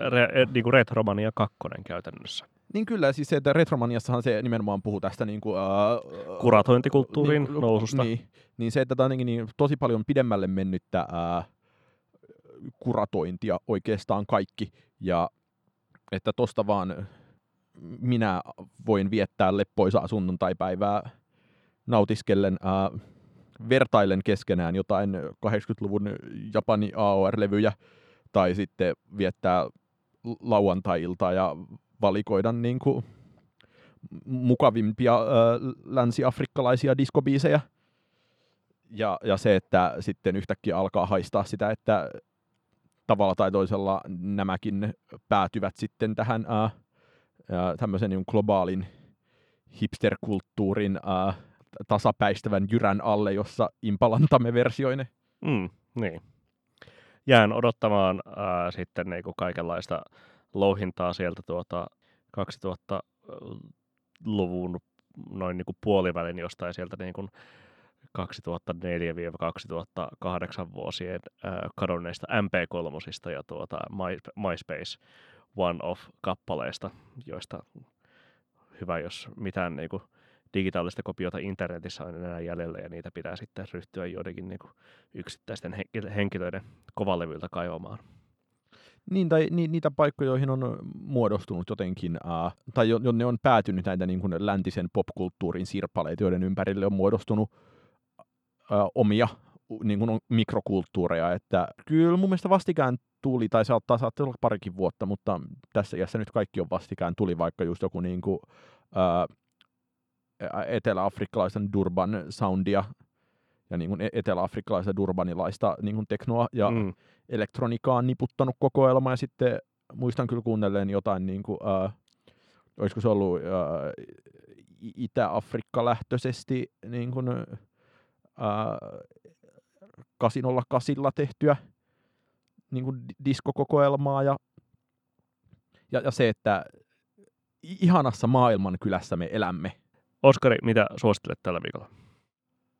Re, niin kuin Retromania 2 käytännössä. Niin kyllä, siis se, että Retromaniassahan se nimenomaan puhuu tästä niin kuin, äh, kuratointikulttuurin niin, noususta. Niin, niin se, että tämä on niin, tosi paljon pidemmälle mennyttä äh, kuratointia oikeastaan kaikki, ja että tosta vaan minä voin viettää leppoisaa sunnuntaipäivää nautiskellen ää, vertailen keskenään jotain 80-luvun Japani AOR-levyjä, tai sitten viettää lauantai-iltaa ja valikoida niin kuin mukavimpia ää, länsi-afrikkalaisia diskobiisejä. Ja, ja se, että sitten yhtäkkiä alkaa haistaa sitä, että tavalla tai toisella nämäkin päätyvät sitten tähän äh, tämmöisen niin globaalin hipsterkulttuurin äh, tasapäistävän jyrän alle, jossa impalantamme versioine. Mm, niin. Jään odottamaan äh, sitten niin kuin kaikenlaista louhintaa sieltä tuota 2000-luvun noin niin kuin puolivälin jostain sieltä niin kuin 2004-2008 vuosien äh, kadonneista MP3 ja tuota My, MySpace One-Off-kappaleista, joista hyvä, jos mitään niin kuin, digitaalista kopiota internetissä on enää jäljellä ja niitä pitää sitten ryhtyä joidenkin niin kuin, yksittäisten henkilöiden kovalevyltä kaivamaan. Niin, tai ni, niitä paikkoja, joihin on muodostunut jotenkin, uh, tai jonne on päätynyt näitä niin kuin läntisen popkulttuurin sirpaleita, joiden ympärille on muodostunut ö, omia niin kuin mikrokulttuureja, että kyllä mun mielestä vastikään tuli, tai saattaa, saattaa olla parikin vuotta, mutta tässä iässä nyt kaikki on vastikään tuli, vaikka just joku niin kuin, ö, etelä-afrikkalaisen Durban soundia ja niin kuin e-, etelä-afrikkalaista durbanilaista niin kuin teknoa ja mm. elektronikaa niputtanut kokoelma, ja sitten muistan kyllä kuunnelleen jotain, niin kuin, ö, olisiko se ollut ö, Itä-Afrikka-lähtöisesti niin kuin, 808 tehtyä niin kuin diskokokoelmaa ja, ja, ja se, että ihanassa maailman kylässä me elämme. Oskari, mitä suosittelet tällä viikolla?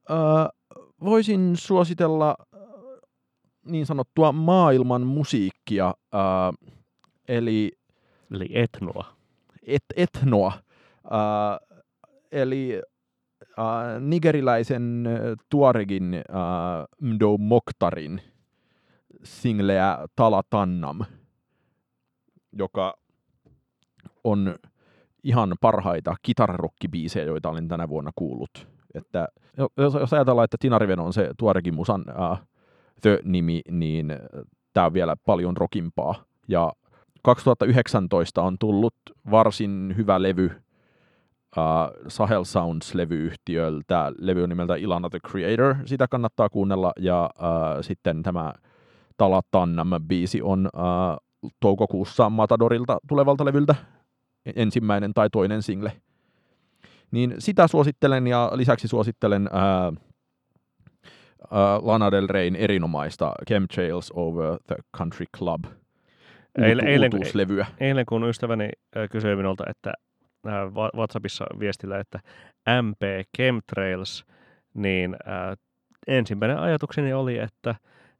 Öö, voisin suositella niin sanottua maailman musiikkia, öö, eli... Eli etnoa. Et, etnoa. Öö, eli äh, nigeriläisen Tuaregin äh, Mdo Moktarin singleä Talatannam, joka on ihan parhaita kitararokkibiisejä, joita olen tänä vuonna kuullut. Että jos, jos ajatellaan, että Tinariven on se Tuaregin musan äh, The-nimi, niin tämä on vielä paljon rokimpaa. Ja 2019 on tullut varsin hyvä levy uh, Sahel Sounds-levyyhtiöltä. Levy on nimeltä Ilana the Creator, sitä kannattaa kuunnella. Ja uh, sitten tämä Talatannam-biisi on uh, toukokuussa Matadorilta tulevalta levyltä ensimmäinen tai toinen single. Niin sitä suosittelen ja lisäksi suosittelen uh, Lana Del Reyn erinomaista Chemtrails Over the Country Club Eilen, eilen, eilen kun ystäväni kysyi minulta, että WhatsAppissa viestillä, että MP Chemtrails, niin äh, ensimmäinen ajatukseni oli, että,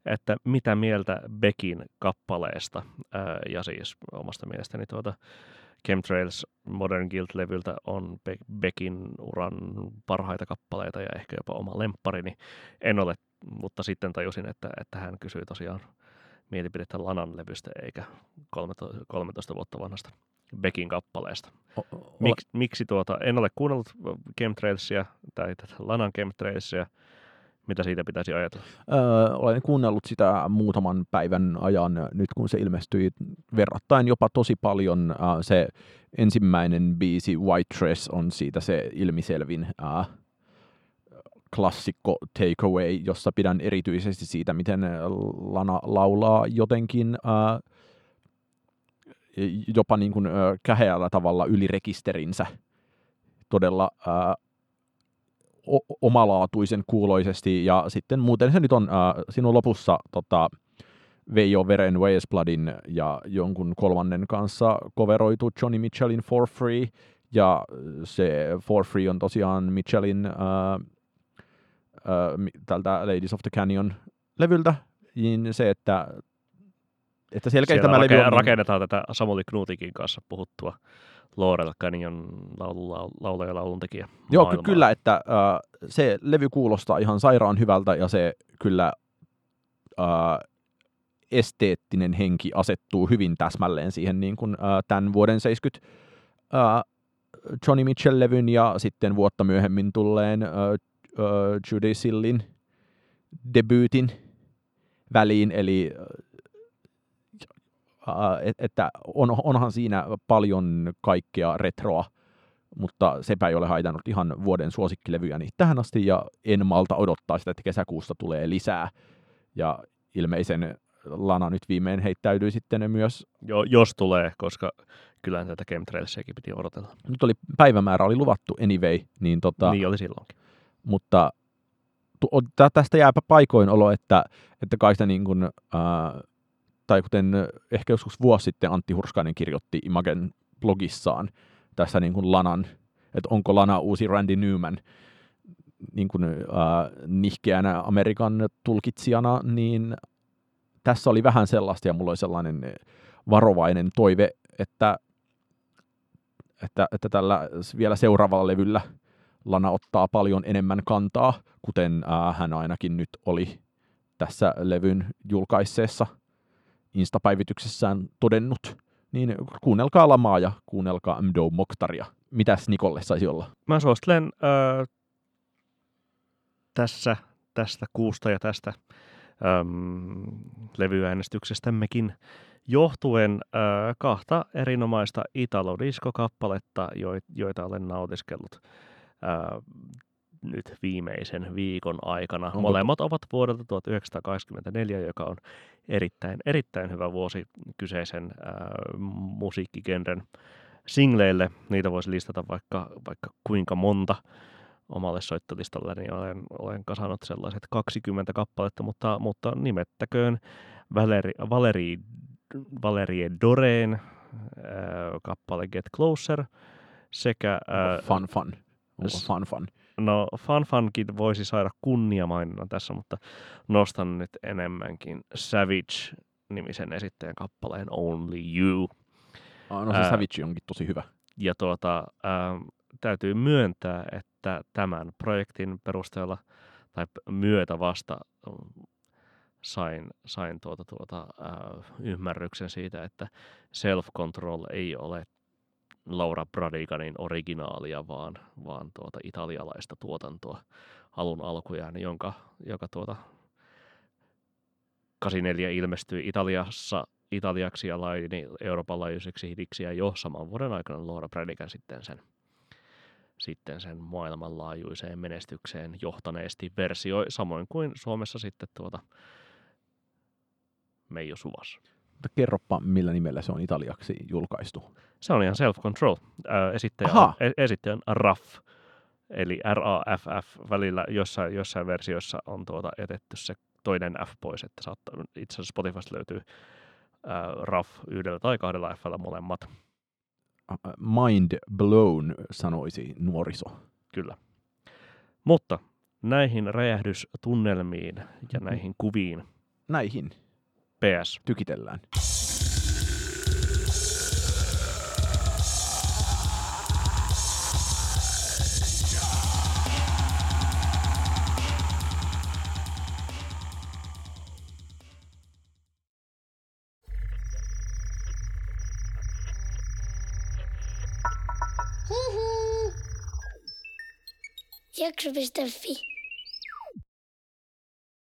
että mitä mieltä Beckin kappaleesta, äh, ja siis omasta mielestäni tuota Chemtrails Modern Guild-levyltä on Be- Beckin uran parhaita kappaleita ja ehkä jopa oma lemppari, niin en ole, mutta sitten tajusin, että, että hän kysyi tosiaan mielipidettä Lanan levystä eikä 13, 13 vuotta vanhasta Beckin kappaleesta. O- o- Mik, miksi tuota, en ole kuunnellut Chemtrailsia tai tätä Lanan Chemtrailsia, mitä siitä pitäisi ajatella? Öö, olen kuunnellut sitä muutaman päivän ajan nyt, kun se ilmestyi verrattain jopa tosi paljon. Öö, se ensimmäinen biisi White Dress on siitä se ilmiselvin öö, klassikko takeaway, jossa pidän erityisesti siitä, miten Lana laulaa jotenkin äh, jopa niin kuin, äh, käheällä tavalla yli rekisterinsä todella äh, omalaatuisen kuuloisesti, ja sitten muuten se nyt on äh, sinun lopussa tota, Veijo Veren Bloodin ja jonkun kolmannen kanssa coveroitu Johnny Mitchellin For Free, ja se For Free on tosiaan Mitchellin äh, äh, tältä Ladies of the Canyon levyltä, niin se, että, että selkeästi tämä rake- levy on... rakennetaan tätä Samuli Knutikin kanssa puhuttua Laurel Canyon laulu, laulu, laulu ja lauluntekijä. Joo, ky- kyllä, että äh, se levy kuulostaa ihan sairaan hyvältä ja se kyllä äh, esteettinen henki asettuu hyvin täsmälleen siihen niin kuin, äh, tämän vuoden 70 äh, Johnny Mitchell-levyn ja sitten vuotta myöhemmin tulleen äh, uh, Judy Sillin debyytin väliin, eli uh, että on, onhan siinä paljon kaikkea retroa, mutta sepä ei ole haitannut ihan vuoden suosikkilevyjä tähän asti, ja en malta odottaa sitä, että kesäkuusta tulee lisää, ja ilmeisen Lana nyt viimein heittäytyy sitten myös... Jo, jos tulee, koska kyllä tätä chemtrailsiakin piti odotella. Nyt oli päivämäärä oli luvattu anyway, niin tota... Niin oli silloinkin. Mutta tästä jääpä paikoin olo, että, että kai sitä niin kuin, ää, tai kuten ehkä joskus vuosi sitten Antti Hurskainen kirjoitti Imagen blogissaan tässä niin kuin Lanan, että onko Lana uusi Randy Newman niin kuin, ää, nihkeänä Amerikan tulkitsijana, niin tässä oli vähän sellaista ja mulla oli sellainen varovainen toive, että, että, että tällä vielä seuraavalla levyllä – Lana ottaa paljon enemmän kantaa, kuten ää, hän ainakin nyt oli tässä levyn julkaisseessa instapäivityksessään todennut. Niin kuunnelkaa Lamaa ja kuunnelkaa Mdo Moktaria. Mitäs Nikolle saisi olla? Mä suosittelen äh, tässä, tästä kuusta ja tästä levyäänestyksestämmekin johtuen äh, kahta erinomaista Italo-disko-kappaletta, joita olen nautiskellut ää, nyt viimeisen viikon aikana. Onko? Molemmat ovat vuodelta 1984, joka on erittäin, erittäin hyvä vuosi kyseisen ää, musiikkigenren singleille. Niitä voisi listata vaikka, vaikka kuinka monta omalle soittolistalle, niin olen, olen kasannut sellaiset 20 kappaletta, mutta, mutta nimettäköön Valeri, Valeri, Valerie Doreen ää, kappale Get Closer sekä... Ää, fun Fun. Onko fanfan? No fanfankin voisi saada kunniamaininnan tässä, mutta nostan nyt enemmänkin Savage-nimisen esittäjän kappaleen Only You. Ah, no se Ää, Savage onkin tosi hyvä. Ja tuota, ää, täytyy myöntää, että tämän projektin perusteella tai myötä vasta sain, sain tuota, tuota, ää, ymmärryksen siitä, että self-control ei ole Laura Bradiganin originaalia, vaan, vaan tuota italialaista tuotantoa alun alkujaan, jonka, joka tuota 84 ilmestyi Italiassa italiaksi ja laini Euroopan laajuiseksi hitiksi ja jo saman vuoden aikana Laura Bradigan sitten sen, sitten sen maailmanlaajuiseen menestykseen johtaneesti versioi, samoin kuin Suomessa sitten tuota Meijo Suvas. Mutta kerropa, millä nimellä se on italiaksi julkaistu. Se on ihan self-control. Äh, esittäjä, on, e- esittäjä on Raff. Eli RAFF välillä jossain, jossain versiossa on tuota jätetty se toinen F pois, että saattaa, itse asiassa Spotifysta löytyy RAF yhdellä tai kahdella f molemmat. Mind blown, sanoisi nuoriso. Kyllä. Mutta näihin räjähdystunnelmiin ja näihin kuviin Näihin PS. tykitellään. Jakso.fi